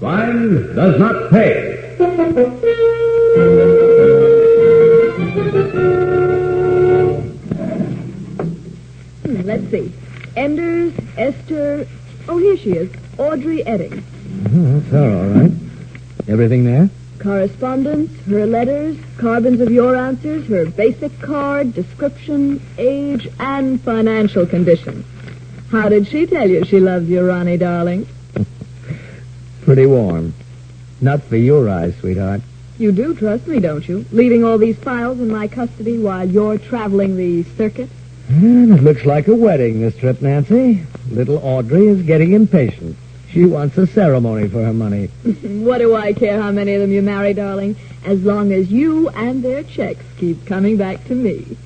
Crime does not pay. Hmm, let's see. Enders, Esther. Oh, here she is. Audrey Edding. Oh, that's her, all right. Everything there? Correspondence, her letters, carbons of your answers, her basic card, description, age, and financial condition. How did she tell you she loves you, Ronnie, darling? Pretty warm. Not for your eyes, sweetheart. You do trust me, don't you? Leaving all these files in my custody while you're traveling the circuit? And it looks like a wedding this trip, Nancy. Little Audrey is getting impatient. She wants a ceremony for her money. what do I care how many of them you marry, darling? As long as you and their checks keep coming back to me.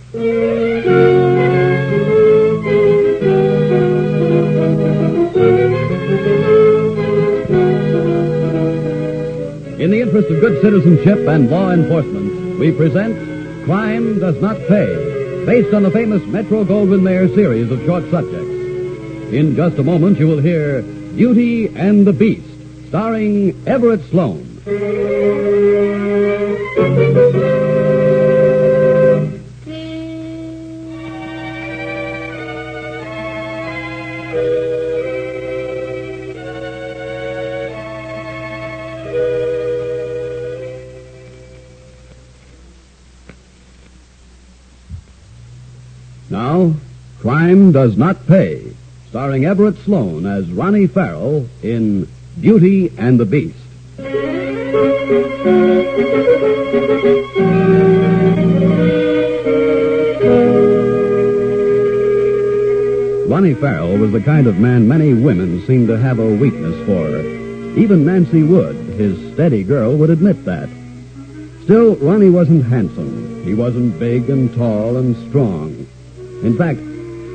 Interest of good citizenship and law enforcement, we present Crime Does Not Pay, based on the famous Metro Goldwyn Mayer series of short subjects. In just a moment, you will hear Beauty and the Beast, starring Everett Sloane. Now, Crime Does Not Pay, starring Everett Sloane as Ronnie Farrell in Beauty and the Beast. Ronnie Farrell was the kind of man many women seem to have a weakness for. Even Nancy Wood, his steady girl, would admit that. Still, Ronnie wasn't handsome. He wasn't big and tall and strong. In fact,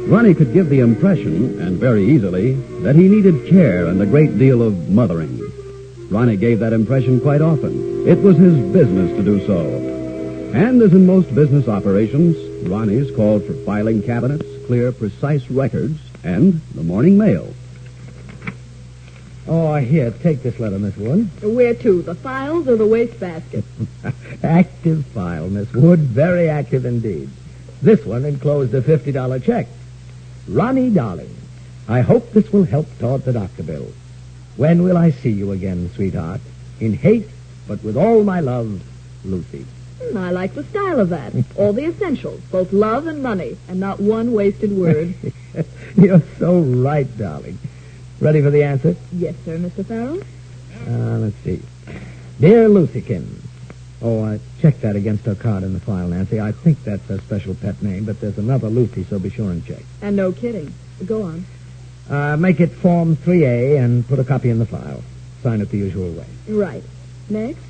Ronnie could give the impression, and very easily, that he needed care and a great deal of mothering. Ronnie gave that impression quite often. It was his business to do so. And as in most business operations, Ronnie's called for filing cabinets, clear, precise records, and the morning mail. Oh, here, take this letter, Miss Wood. Where to? The files or the wastebasket? active file, Miss Wood. Very active indeed. This one enclosed a $50 check. Ronnie, darling, I hope this will help toward the doctor bill. When will I see you again, sweetheart? In haste, but with all my love, Lucy. Hmm, I like the style of that. All the essentials, both love and money, and not one wasted word. You're so right, darling. Ready for the answer? yes, sir, Mr. Farrell. Uh, let's see. Dear Lucykin. Oh, I checked that against her card in the file, Nancy. I think that's her special pet name, but there's another Lucy, so be sure and check. And no kidding. Go on. Uh, make it Form 3A and put a copy in the file. Sign it the usual way. Right. Next,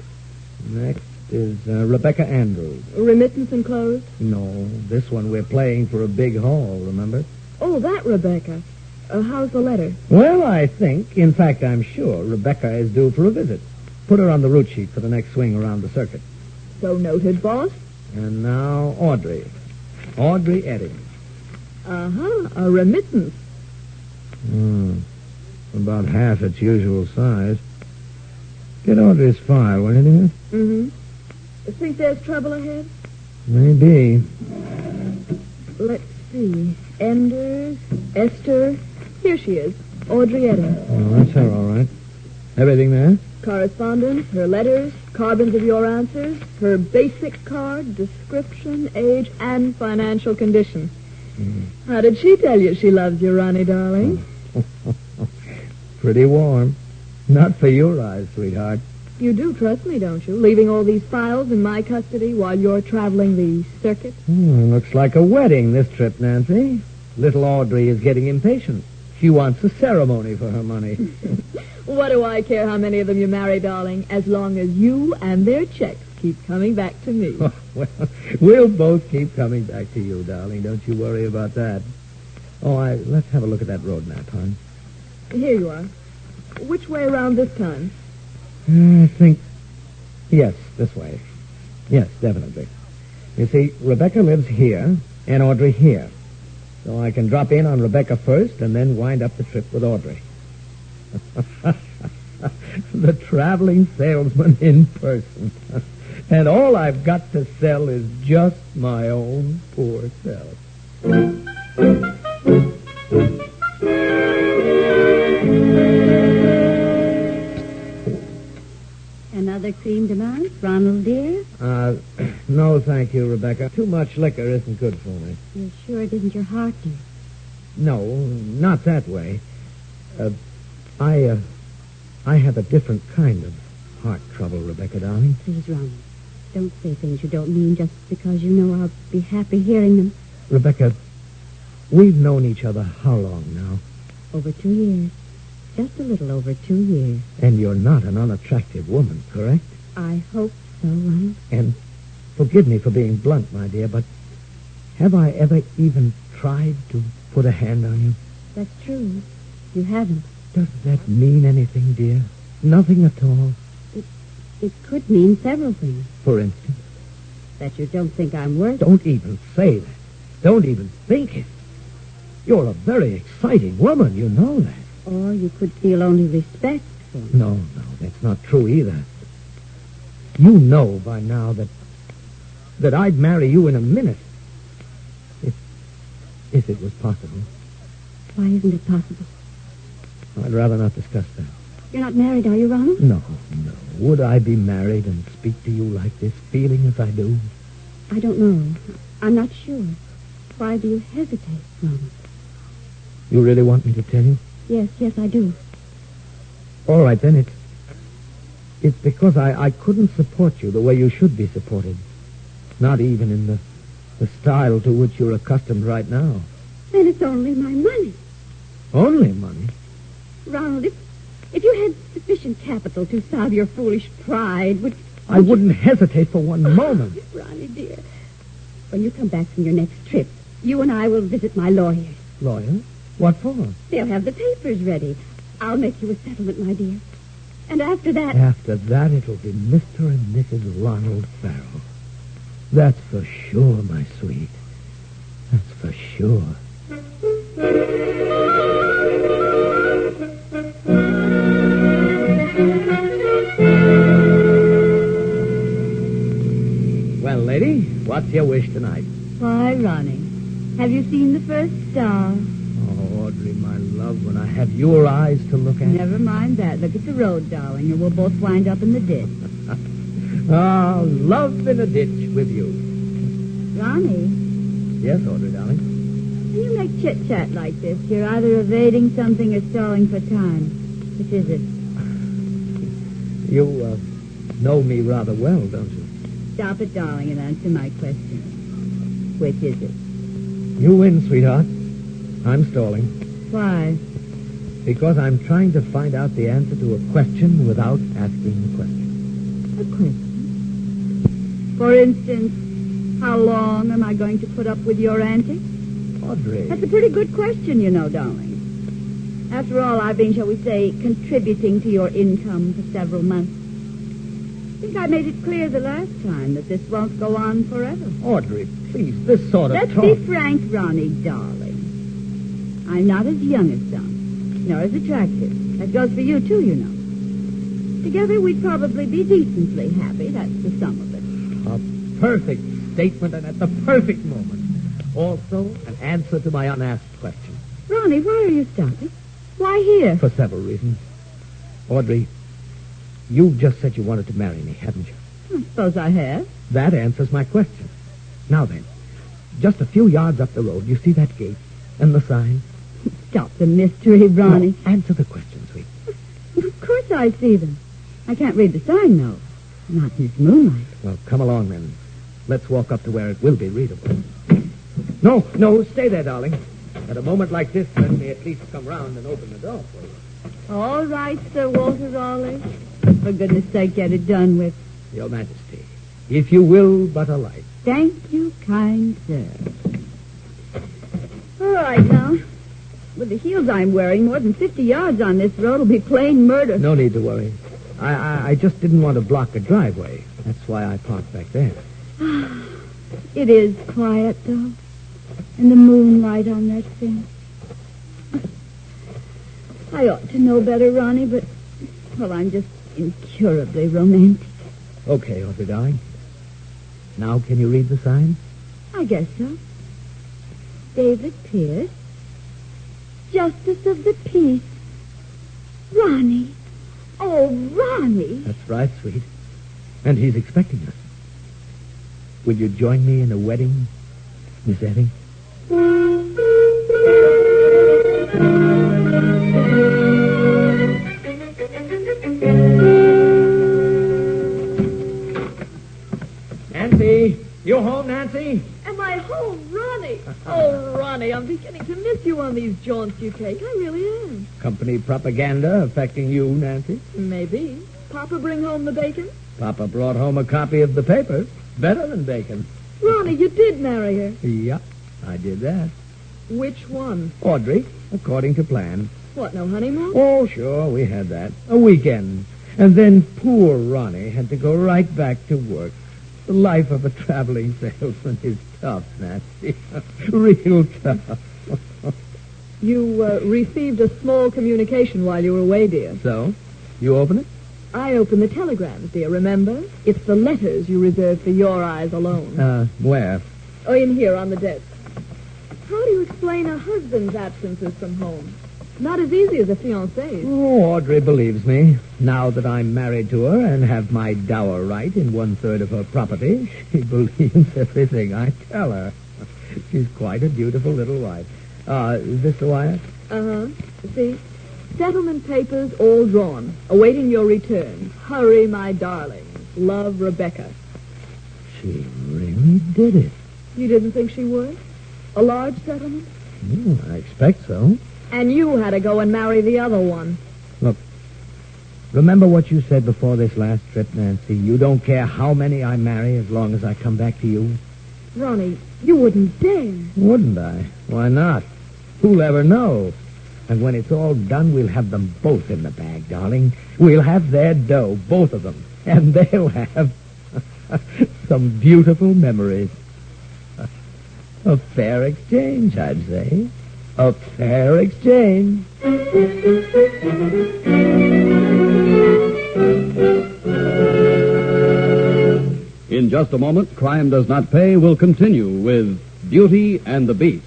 Next is uh, Rebecca Andrews. remittance enclosed. No, this one we're playing for a big haul, remember? Oh, that Rebecca. Uh, how's the letter? Well, I think, in fact, I'm sure, Rebecca is due for a visit. Put her on the route sheet for the next swing around the circuit. So noted, boss. And now, Audrey. Audrey Edding. Uh-huh. A remittance. Hmm. About half its usual size. Get Audrey's file, will you, dear? Mm-hmm. Think there's trouble ahead? Maybe. Let's see. Enders, Esther. Here she is. Audrey Edding. Oh, that's her, all right. Everything there? Correspondence, her letters, carbons of your answers, her basic card, description, age, and financial condition. How did she tell you she loves you, Ronnie, darling? Pretty warm. Not for your eyes, sweetheart. You do trust me, don't you? Leaving all these files in my custody while you're traveling the circuit? Hmm, looks like a wedding this trip, Nancy. Little Audrey is getting impatient. She wants a ceremony for her money. What do I care how many of them you marry, darling, as long as you and their checks keep coming back to me? well, we'll both keep coming back to you, darling. Don't you worry about that. Oh, I, let's have a look at that road map, hon. Here you are. Which way around this time? I think, yes, this way. Yes, definitely. You see, Rebecca lives here and Audrey here. So I can drop in on Rebecca first and then wind up the trip with Audrey. the traveling salesman in person. and all I've got to sell is just my own poor self. Another crème de menthe, Ronald dear? Uh, no, thank you, Rebecca. Too much liquor isn't good for me. You're sure it isn't your heart, dear? No, not that way. Uh, I, uh, I have a different kind of heart trouble, Rebecca, darling. Please, Ronald, don't say things you don't mean just because you know I'll be happy hearing them. Rebecca, we've known each other how long now? Over two years. Just a little over two years. And you're not an unattractive woman, correct? I hope so, Ronald. And forgive me for being blunt, my dear, but have I ever even tried to put a hand on you? That's true. You haven't. Does that mean anything, dear? Nothing at all. It could mean several things. For instance, That you don't think I'm worth don't even say that. Don't even think it. You're a very exciting woman, you know that. Or you could feel only respect for me. No, no, that's not true either. You know by now that that I'd marry you in a minute. If if it was possible. Why isn't it possible? I'd rather not discuss that. You're not married, are you, Ronald? No, no. Would I be married and speak to you like this, feeling as I do? I don't know. I'm not sure. Why do you hesitate, Ronald? You really want me to tell you? Yes, yes, I do. All right, then. It's, it's because I, I couldn't support you the way you should be supported. Not even in the, the style to which you're accustomed right now. Then it's only my money. Only money. Ronald, if, if you had sufficient capital to salve your foolish pride, would... I wouldn't hesitate for one oh, moment. Ronnie, dear, when you come back from your next trip, you and I will visit my lawyers. Lawyer? What for? They'll have the papers ready. I'll make you a settlement, my dear. And after that, After that, it'll be Mr. and Mrs. Ronald Farrell. That's for sure, my sweet. That's for sure. Well, lady, what's your wish tonight? why, Ronnie, have you seen the first star? Love, when I have your eyes to look at. Never mind that. Look at the road, darling, and we'll both wind up in the ditch. Ah, love in a ditch with you. Ronnie, Yes, Audrey, darling. when you make chit-chat like this, you're either evading something or stalling for time. Which is it? You uh, know me rather well, don't you? Stop it, darling, and answer my question. Which is it? You win, sweetheart. I'm stalling Why? because I'm trying to find out the answer to a question without asking the question. A question. For instance, how long am I going to put up with your antics? Audrey. That's a pretty good question, you know, darling. After all, I've been, shall we say, contributing to your income for several months. I think I made it clear the last time that this won't go on forever. Audrey, please, this sort of Let's talk. be frank, Ronnie, darling. I'm not as young as some, nor as attractive. That goes for you, too, you know. Together, we'd probably be decently happy. That's the sum of it. A perfect statement and at the perfect moment. Also, an answer to my unasked question. Ronnie, why are you stopping? Why here? For several reasons. Audrey, you've just said you wanted to marry me, haven't you? I suppose I have. That answers my question. Now then, just a few yards up the road, you see that gate and the sign? Stop the mystery, Ronnie. Now, answer the question, sweet. Of course I see them. I can't read the sign, though. Not in this moonlight. Well, come along then. Let's walk up to where it will be readable. No, no, stay there, darling. At a moment like this, let me at least come round and open the door for you. All right, Sir Walter Raleigh. For goodness sake, get it done with. Your Majesty, if you will but alight. Thank you, kind sir. All right, now. With the heels I'm wearing, more than 50 yards on this road will be plain murder. No need to worry. I, I, I just didn't want to block a driveway. That's why I parked back there. It is quiet, though. And the moonlight on that thing. I ought to know better, Ronnie, but Well, I'm just incurably romantic. Okay, Audrey, darling. Now can you read the sign? I guess so. David Pierce, Justice of the Peace. Ronnie. Oh, Ronnie. That's right, sweet. And he's expecting us. Will you join me in a wedding, Miss Effie? Nancy, you home, Nancy? Am I home, Ronnie? Oh, I'm beginning to miss you on these jaunts you take. I really am. Company propaganda affecting you, Nancy? Maybe. Papa bring home the bacon? Papa brought home a copy of the paper. Better than bacon. Ronnie, you did marry her. Yep, I did that. Which one? Audrey, according to plan. What, no honeymoon? Oh, sure, we had that. A weekend. And then poor Ronnie had to go right back to work. The life of a traveling salesman is tough, Nancy. Real tough. You uh, received a small communication while you were away, dear. So, you open it? I opened the telegrams, dear, remember? It's the letters you reserve for your eyes alone. Uh, where? Oh, in here on the desk. How do you explain a husband's absences from home? Not as easy as a fiancé's. Oh, Audrey believes me. Now that I'm married to her and have my dower right in one third of her property, she believes everything I tell her. She's quite a beautiful little wife. Uh, is this the wire? Uh-huh. See? Settlement papers all drawn, awaiting your return. Hurry, my darling. Love, Rebecca. She really did it. You didn't think she would? A large settlement? Hmm, I expect so. And you had to go and marry the other one. Look, remember what you said before this last trip, Nancy. You don't care how many I marry as long as I come back to you. Ronnie, you wouldn't dare. Wouldn't I? Why not? Who'll ever know? And when it's all done, we'll have them both in the bag, darling. We'll have their dough, both of them. And they'll have some beautiful memories. A fair exchange, I'd say. A fair exchange. In just a moment, Crime Does Not Pay will continue with Beauty and the Beast.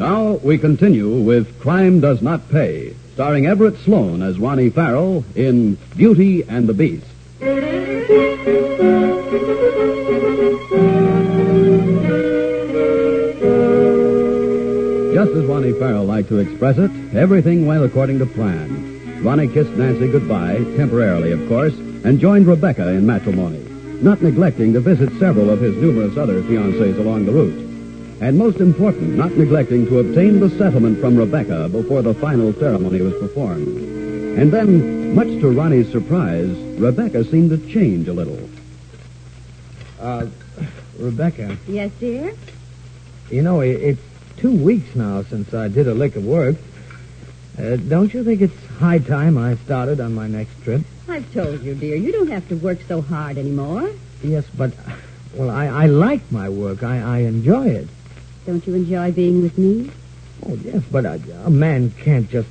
Now we continue with Crime Does Not Pay, starring Everett Sloane as Ronnie Farrell in Beauty and the Beast. Just as Ronnie Farrell liked to express it, everything went according to plan. Ronnie kissed Nancy goodbye, temporarily, of course, and joined Rebecca in matrimony, not neglecting to visit several of his numerous other fiancées along the route. And most important, not neglecting to obtain the settlement from Rebecca before the final ceremony was performed. And then, much to Ronnie's surprise, Rebecca seemed to change a little. Uh, Rebecca, Yes, dear? you know, it, it's two weeks now since I did a lick of work. Uh, don't you think it's high time I started on my next trip? I've told you, dear, you don't have to work so hard anymore. Yes, but, well, I, I like my work. I, I enjoy it. Don't you enjoy being with me? Oh, yes, but a, a man can't just,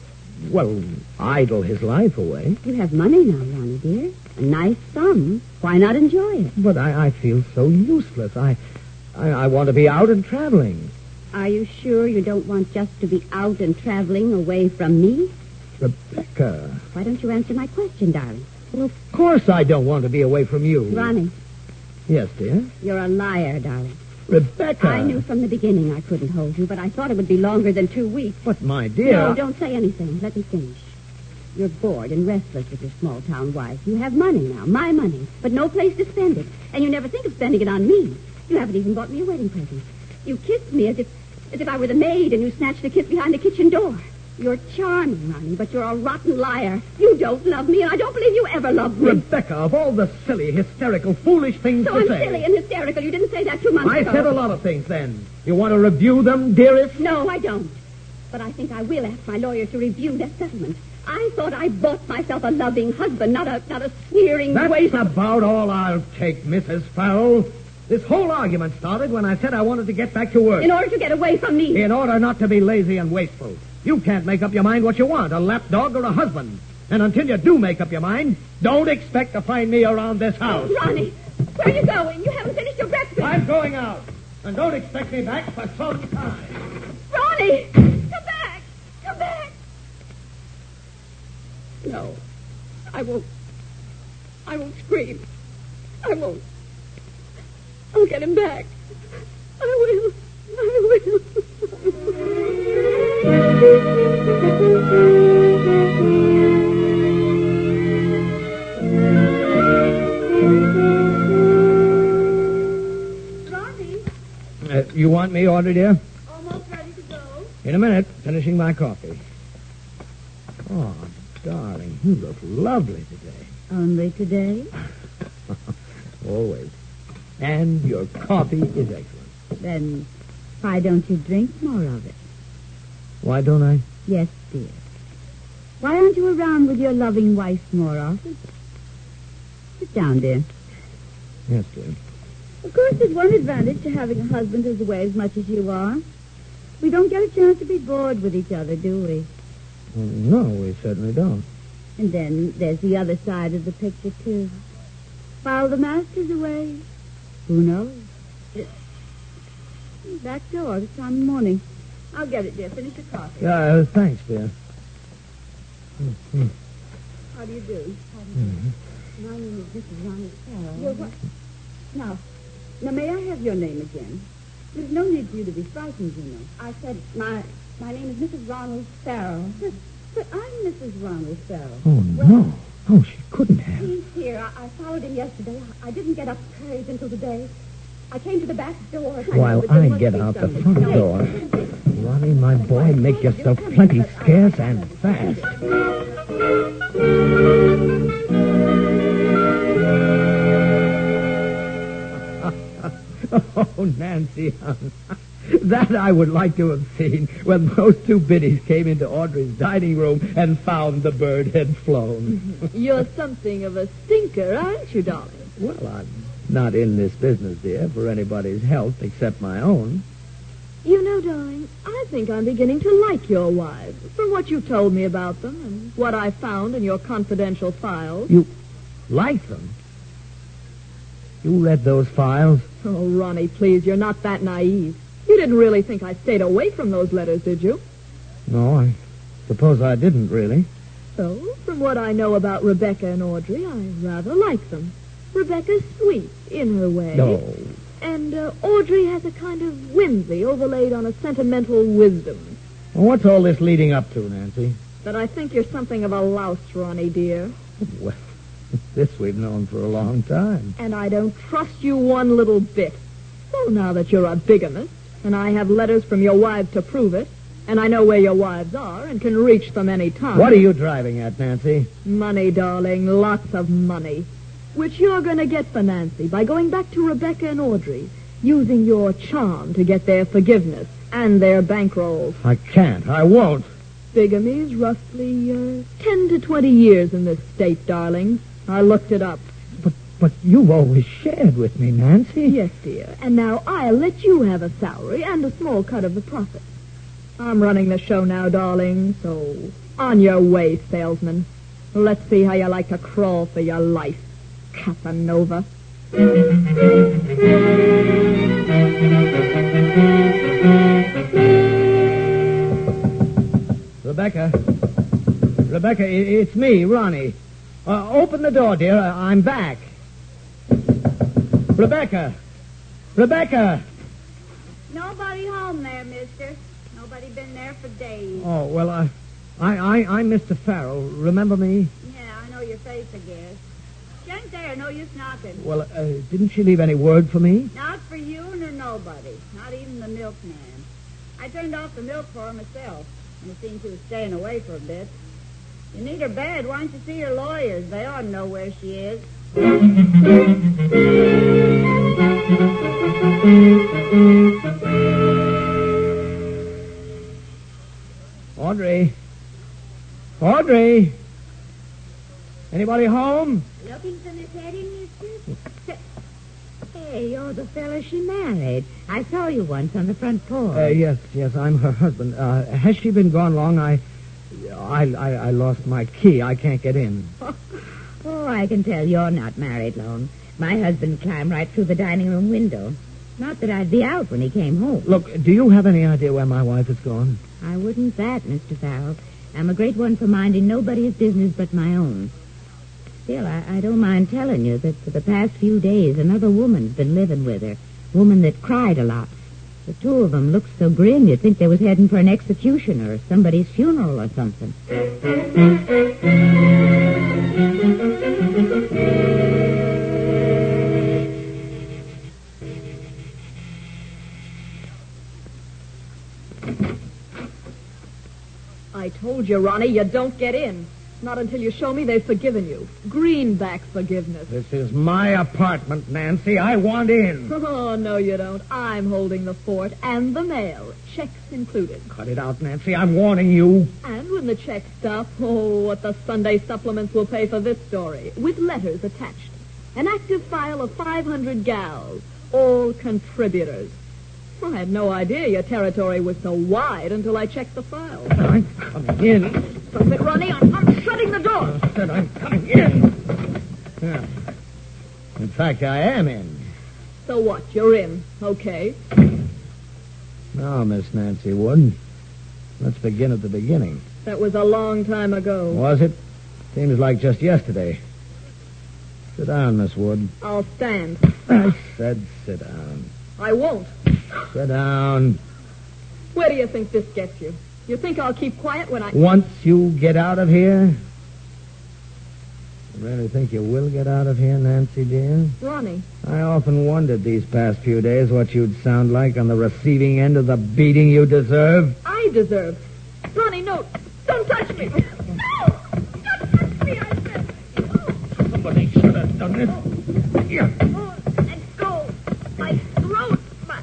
well, idle his life away. You have money now, Ronnie, dear. A nice sum. Why not enjoy it? But I, I feel so useless. I, I, I want to be out and traveling. Are you sure you don't want just to be out and traveling away from me? Rebecca. Why don't you answer my question, darling? Well, of course I don't want to be away from you. Ronnie, Yes, dear. you're a liar, darling. Rebecca. I knew from the beginning I couldn't hold you, but I thought it would be longer than two weeks. But, my dear. No, don't say anything. Let me finish. You're bored and restless with your small town wife. You have money now, my money, but no place to spend it. And you never think of spending it on me. You haven't even bought me a wedding present. You kissed me as if as if I were the maid and you snatched the kiss behind the kitchen door. You're charming, Ronnie, but you're a rotten liar. You don't love me, and I don't believe you ever loved me. Rebecca, of all the silly, hysterical, foolish things so to I'm say. silly and hysterical. You didn't say that two months I ago. said a lot of things then. You want to review them, dearest? No, I don't. But I think I will ask my lawyer to review that settlement. I thought I bought myself a loving husband, not a not a sneering That's waste. about all I'll take, Mrs. Farrell. This whole argument started when I said I wanted to get back to work. In order to get away from me. In order not to be lazy and wasteful. You can't make up your mind what you want, a lapdog or a husband. And until you do make up your mind, don't expect to find me around this house. Ronnie, where are you going? You haven't finished your breakfast. I'm going out. And don't expect me back for some time. Ronnie, come back. Come back. No, I won't. I won't scream. I won't. I'll get him back. I will. I will. Uh, you want me, Audrey, dear? almost ready to go. In a minute. Finishing my coffee. Oh, darling, you look lovely today. Only today? Always. And your coffee is excellent. Then why don't you drink more of it? Why don't I? Yes, dear. Why aren't you around with your loving wife more often? Sit down, dear. Yes, dear. Of course, there's one advantage to having a husband who's away as much as you are. We don't get a chance to be bored with each other, do we? Well, no, we certainly don't. And then there's the other side of the picture, too. While the master's away, who knows? Back door. It's time the morning. I'll get it, dear. Finish your coffee. Yeah, uh, thanks, dear. How do you do? My name is Mrs. Ronnie Farrell. You're what? Now, now, may I have your name again? There's no need for you to be frightened, you know. I said my my name is Mrs. Ronald Farrell. But, but I'm Mrs. Ronald Farrell. Oh, no. Oh, she couldn't have. He's here. I, I followed him yesterday. I, I didn't get up the courage until today. I came to the back door. While but there I get out the front No. door. Ronnie, my boy, make yourself plenty scarce and fast. Oh, Nancy, that I would like to have seen when those two biddies came into Audrey's dining room and found the bird had flown. You're something of a stinker, aren't you, darling? well, I'm not in this business, dear, for anybody's health except my own. You know, darling, I think I'm beginning to like your wives from what you told me about them and what I found in your confidential files. You like them? You read those files? Oh, Ronnie, please, you're not that naive. You didn't really think I stayed away from those letters, did you? No, I suppose I didn't really. So, from what I know about Rebecca and Audrey, I rather like them. Rebecca's sweet in her way. No. And uh, Audrey has a kind of whimsy overlaid on a sentimental wisdom. Well, what's all this leading up to, Nancy? That I think you're something of a louse, Ronnie, dear. Well, this we've known for a long time. And I don't trust you one little bit. Well, now that you're a bigamist, and I have letters from your wives to prove it, and I know where your wives are and can reach them any time. What are you driving at, Nancy? Money, darling, lots of money. Which you're going to get for Nancy by going back to Rebecca and Audrey, using your charm to get their forgiveness and their bankrolls. I can't. I won't. Bigamy's roughly uh, 10 to 20 years in this state, darling. I looked it up. But but you've always shared with me, Nancy. Yes, dear. And now I'll let you have a salary and a small cut of the profits. I'm running the show now, darling, so on your way, salesman. Let's see how you like to crawl for your life, Casanova. Rebecca. Rebecca, it's me, Ronnie. Uh, open the door, dear. I- I'm back. Rebecca. Rebecca. Nobody home there, mister. Nobody been there for days. Oh, well, uh, I, I, I'm Mr. Farrell. Remember me? Yeah, I know your face, I guess. There. No use knocking. Well, uh, didn't she leave any word for me? Not for you nor nobody. Not even the milkman. I turned off the milk for her myself. And it seems she was staying away for a bit. You need her bad. Why don't you see your lawyers? They ought to know where she is. Audrey. Audrey. Anybody home? Looking for Miss Eddie, mister? Hey, you're the fella she married. I saw you once on the front porch. Uh, yes, yes, I'm her husband. Uh, has she been gone long? I, I, I, I lost my key. I can't get in. Oh, I can tell you're not married long. My husband climbed right through the dining room window. Not that I'd be out when he came home. Look, do you have any idea where my wife is gone? I wouldn't that, Mr. Farrell. I'm a great one for minding nobody's business but my own. Still, I, I don't mind telling you that for the past few days another woman's been living with her. Woman that cried a lot. The two of them looked so grim you'd think they was heading for an execution or somebody's funeral or something. I told you, Ronnie, you don't get in. Not until you show me they've forgiven you. Greenback forgiveness. This is my apartment, Nancy. I want in. Oh, no, you don't. I'm holding the fort and the mail. Checks included. Cut it out, Nancy. I'm warning you. And when the checks stop, oh, what the Sunday supplements will pay for this story. With letters attached. An active file of 500 gals. All contributors. I had no idea your territory was so wide until I checked the file. I'm coming in. Stop it, Ronnie. I'm, I'm shutting the door. I said I'm coming in. Yeah. In fact, I am in. So what? You're in. Okay. Now, Miss Nancy Wood, let's begin at the beginning. That was a long time ago. Was it? Seems like just yesterday. Sit down, Miss Wood. I'll stand. I said sit down. I won't. Sit down. Where do you think this gets you? You think I'll keep quiet when I... Once you get out of here? You really think you will get out of here, Nancy, dear? Ronnie, I often wondered these past few days what you'd sound like on the receiving end of the beating you deserve. I deserve... Ronnie, no. Don't touch me. No! Don't touch me, I said. Somebody should have done it. Here. Oh, let go. My throat. My...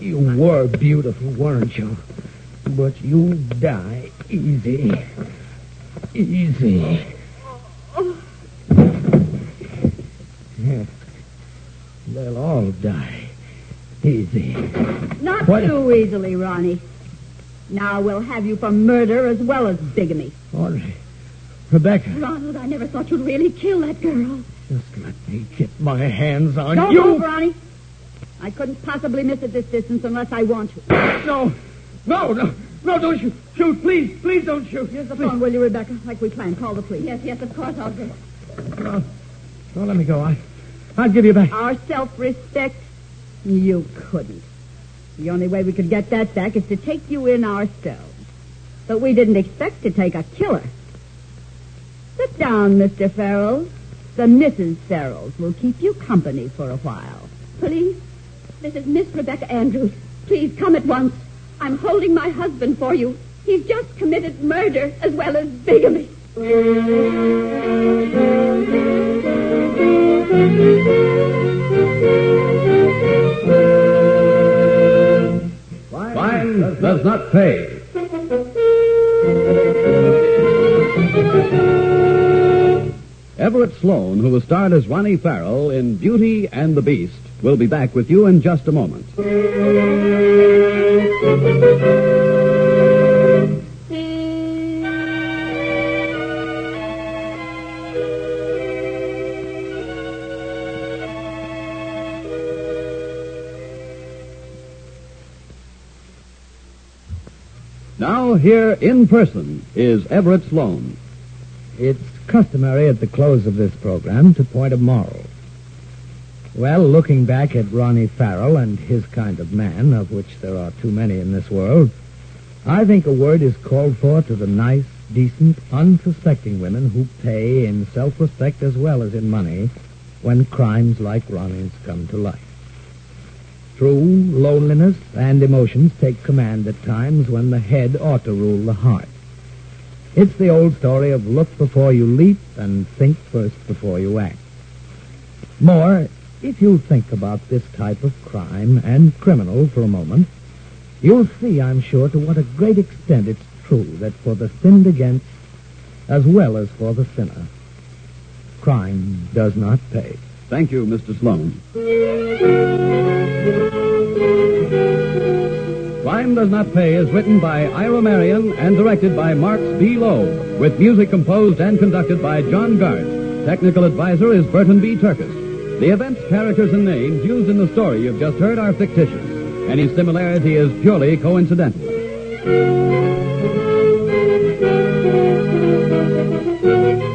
You were beautiful, weren't you? But you die easy. Easy. Oh, Yeah. They'll all die. Easy. Not What- too easily, Ronnie. Now we'll have you for murder as well as bigamy. Audrey. Rebecca. Ronald, I never thought you'd really kill that girl. Just let me get my hands on you. Don't you. move, Ronnie. I couldn't possibly miss at this distance unless I want to. No. No, no. No, don't shoot. Shoot, please. Please don't shoot. Here's the Please. phone, will you, Rebecca? Like we planned. Call the police. Yes, yes, of course I'll do it. No. Don't let me go. I, I'll give you back. Our self-respect? You couldn't. The only way we could get that back is to take you in ourselves. But we didn't expect to take a killer. Sit down, Mr. Farrell. The Mrs. Farrells will keep you company for a while. Please? This is Miss Rebecca Andrews. Please come at once. I'm holding my husband for you. He's just committed murder as well as bigamy. Fine does not pay. Everett Sloane, who was starred as Ronnie Farrell in Beauty and the Beast, will be back with you in just a moment. Now, here in person is Everett Sloane. It's customary at the close of this program to point a moral. Well, looking back at Ronnie Farrell and his kind of man, of which there are too many in this world, I think a word is called for to the nice, decent, unsuspecting women who pay in self-respect as well as in money when crimes like Ronnie's come to light. True, loneliness and emotions take command at times when the head ought to rule the heart. It's the old story of look before you leap and think first before you act. More, if you think about this type of crime and criminal for a moment, you'll see, I'm sure, to what a great extent it's true that for the sinned against, as well as for the sinner, crime does not pay. Thank you, Mr. Sloane. Crime Does Not Pay is written by Ira Marion and directed by Marx B. Loeb, with music composed and conducted by John Gart. Technical advisor is Burton B. Turkus. The events, characters, and names used in the story you've just heard are fictitious. Any similarity is purely coincidental. Thank you.